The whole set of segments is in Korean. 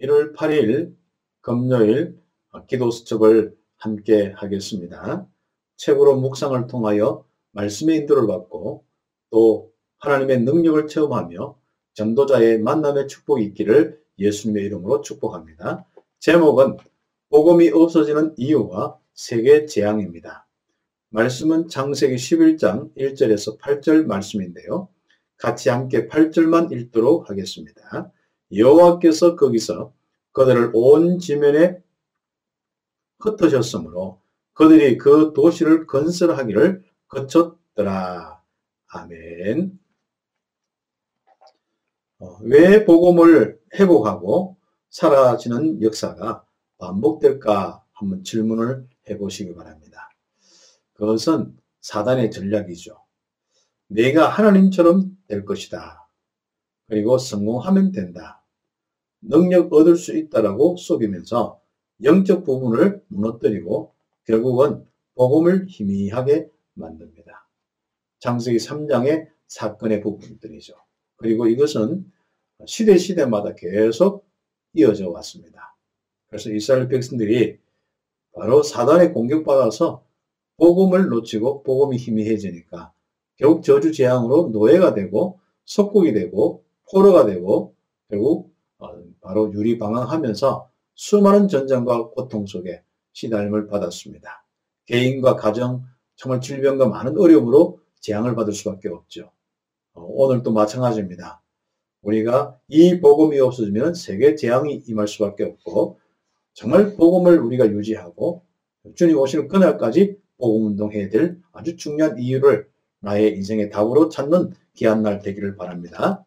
1월 8일 금요일 기도 수첩을 함께 하겠습니다. 책으로 묵상을 통하여 말씀의 인도를 받고 또 하나님의 능력을 체험하며 전도자의 만남의 축복이 있기를 예수님의 이름으로 축복합니다. 제목은 복음이 없어지는 이유와 세계 재앙입니다. 말씀은 창세기 11장 1절에서 8절 말씀인데요. 같이 함께 8절만 읽도록 하겠습니다. 여호와께서 거기서 그들을 온 지면에 흩으셨으므로 그들이 그 도시를 건설하기를 거쳤더라. 아멘. 어, 왜 복음을 회복하고 사라지는 역사가 반복될까 한번 질문을 해보시기 바랍니다. 그것은 사단의 전략이죠. 내가 하나님처럼 될 것이다. 그리고 성공하면 된다. 능력 얻을 수 있다라고 속이면서 영적 부분을 무너뜨리고 결국은 복음을 희미하게 만듭니다. 장세기 3장의 사건의 부분들이죠. 그리고 이것은 시대 시대마다 계속 이어져 왔습니다. 그래서 이스라엘 백성들이 바로 사단에 공격받아서 복음을 놓치고 복음이 희미해지니까 결국 저주 재앙으로 노예가 되고 속국이 되고 포로가 되고 결국 어, 바로 유리 방황하면서 수많은 전쟁과 고통 속에 시달림을 받았습니다. 개인과 가정, 정말 질병과 많은 어려움으로 재앙을 받을 수밖에 없죠. 어, 오늘도 마찬가지입니다. 우리가 이 복음이 없어지면 세계 재앙이 임할 수밖에 없고 정말 복음을 우리가 유지하고 주님 오시는 그날까지 복음 운동해야 될 아주 중요한 이유를 나의 인생의 답으로 찾는 귀한 날 되기를 바랍니다.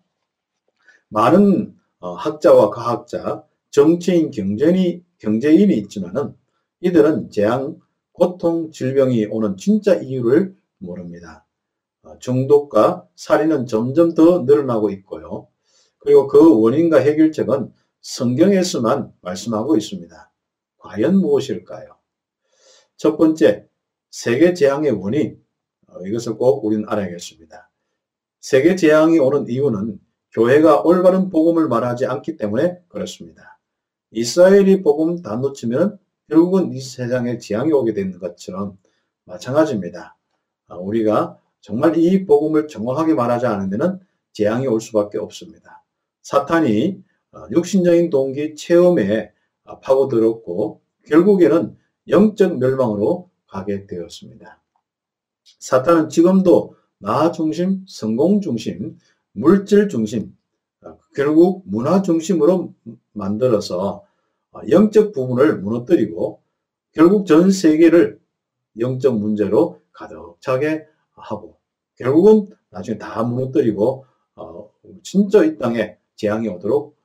많은 어, 학자와 과학자, 정치인, 경제인이, 경제인이 있지만은 이들은 재앙, 고통, 질병이 오는 진짜 이유를 모릅니다. 어, 중독과 살인은 점점 더 늘어나고 있고요. 그리고 그 원인과 해결책은 성경에서만 말씀하고 있습니다. 과연 무엇일까요? 첫 번째, 세계 재앙의 원인. 어, 이것을 꼭 우리는 알아야겠습니다. 세계 재앙이 오는 이유는 교회가 올바른 복음을 말하지 않기 때문에 그렇습니다. 이스라엘이 복음 다 놓치면 결국은 이 세상에 재앙이 오게 되는 것처럼 마찬가지입니다. 아, 우리가 정말 이 복음을 정확하게 말하지 않으면 재앙이 올 수밖에 없습니다. 사탄이 어, 육신적인 동기 체험에 아, 파고들었고 결국에는 영적 멸망으로 가게 되었습니다. 사탄은 지금도 나 중심, 성공 중심, 물질 중심, 어, 결국 문화 중심으로 만들어서 어, 영적 부분을 무너뜨리고 결국 전 세계를 영적 문제로 가득 차게 하고 결국은 나중에 다 무너뜨리고 어, 진짜 이 땅에 재앙이 오도록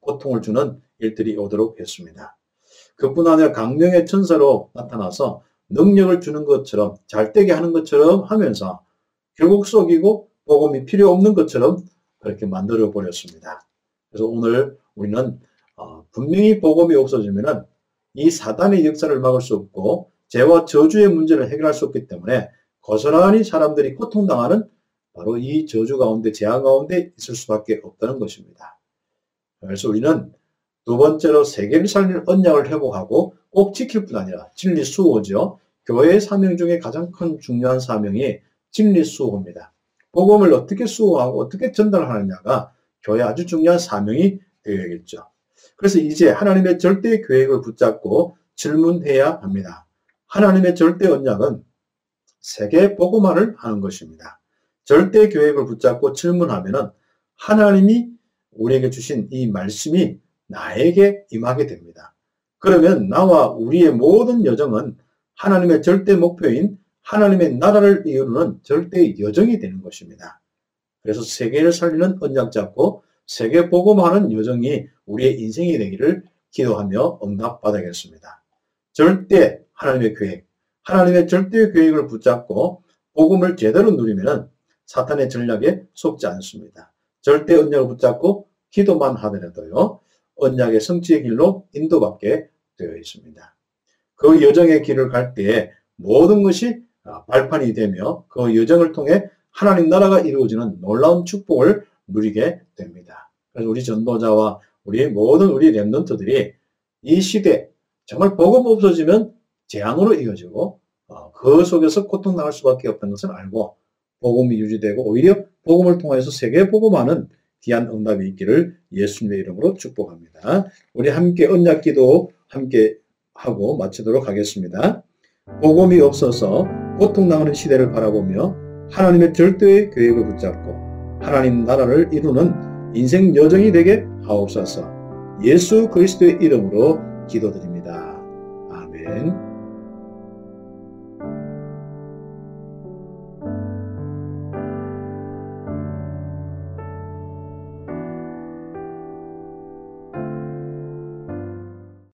고통을 주는 일들이 오도록 했습니다. 그뿐 아니라 강령의 천사로 나타나서 능력을 주는 것처럼 잘되게 하는 것처럼 하면서 결국 속이고 복음이 필요 없는 것처럼 그렇게 만들어 버렸습니다. 그래서 오늘 우리는 어, 분명히 복음이 없어지면은 이 사단의 역사를 막을 수 없고 죄와 저주의 문제를 해결할 수 없기 때문에 고스란히 사람들이 고통당하는 바로 이 저주 가운데 재앙 가운데 있을 수밖에 없다는 것입니다. 그래서 우리는 두 번째로 세계를 살리는 언약을 회복하고 꼭 지킬 뿐 아니라 진리 수호죠. 교회의 사명 중에 가장 큰 중요한 사명이 진리 수호입니다. 복음을 어떻게 수호하고 어떻게 전달하느냐가 교회 아주 중요한 사명이 되어야겠죠. 그래서 이제 하나님의 절대 계획을 붙잡고 질문해야 합니다. 하나님의 절대 언약은 세계 복음화를 하는 것입니다. 절대 계획을 붙잡고 질문하면은 하나님이 우리에게 주신 이 말씀이 나에게 임하게 됩니다. 그러면 나와 우리의 모든 여정은 하나님의 절대 목표인 하나님의 나라를 이루는 절대 여정이 되는 것입니다. 그래서 세계를 살리는 언약 잡고 세계 복음하는 여정이 우리의 인생이 되기를 기도하며 응답받아야겠습니다. 절대 하나님의 계획, 하나님의 절대 계획을 붙잡고 복음을 제대로 누리면 사탄의 전략에 속지 않습니다. 절대 언약을 붙잡고 기도만 하더라도요. 언약의 성취의 길로 인도받게 되어 있습니다. 그 여정의 길을 갈 때에 모든 것이 발판이 되며 그 여정을 통해 하나님 나라가 이루어지는 놀라운 축복을 누리게 됩니다. 그래서 우리 전도자와 우리 모든 우리 랩런트들이 이 시대 정말 복음 없어지면 재앙으로 이어지고 어, 그 속에서 고통당할 수밖에 없다는 것을 알고 복음이 유지되고 오히려 복음을 통해서 세계 복음하는 귀한 응답이 있기를 예수님의 이름으로 축복합니다. 우리 함께 언약기도 함께 하고 마치도록 하겠습니다. 복음이 없어서 고통당하는 시대를 바라보며 하나님의 절대의 계획을 붙잡고 하나님 나라를 이루는 인생 여정이 되게 하옵소서. 예수 그리스도의 이름으로 기도드립니다. 아멘.